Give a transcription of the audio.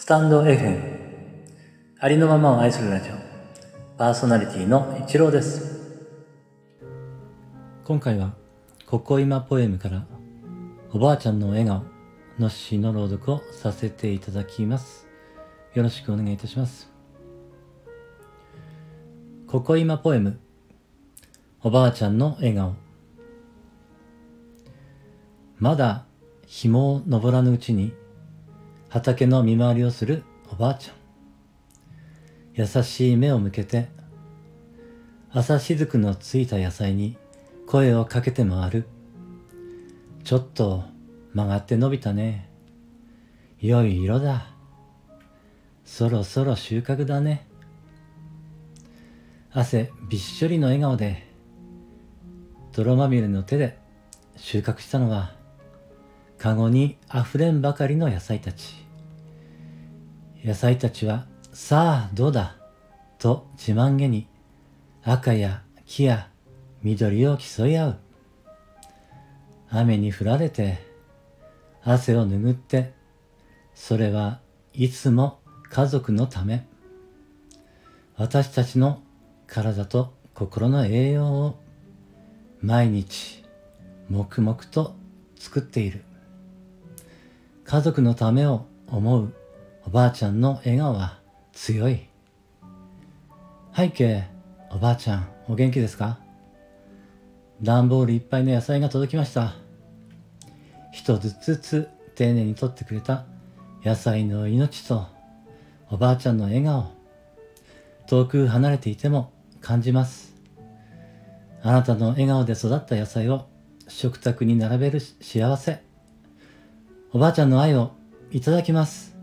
スタンド FM ありのままを愛するラジオ。パーソナリティの一郎です。今回は「ここ今ポエム」から「おばあちゃんの笑顔」の詩の朗読をさせていただきます。よろしくお願いいたします。ここ今ポエムおばあちゃんの笑顔。まだ日も昇らぬうちに畑の見回りをするおばあちゃん。優しい目を向けて朝雫のついた野菜に声をかけて回る。ちょっと曲がって伸びたね。良い色だ。そろそろ収穫だね。汗びっしょりの笑顔で泥まみれの手で収穫したのはカゴにあふれんばかりの野菜たち。野菜たちはさあどうだ？と自慢げに赤や木や緑を競い合う。雨に降られて汗を拭ってそれはいつも家族のため。私たちの体と心の栄養を毎日黙々と作っている。家族のためを思うおばあちゃんの笑顔は強い。背景おばあちゃんお元気ですか？段ボールいっぱいの野菜が届きました。一つずつ丁寧に取ってくれた野菜の命とおばあちゃんの笑顔。遠く離れていても感じます。あなたの笑顔で育った野菜を食卓に並べる幸せ。おばあちゃんの愛をいただきます。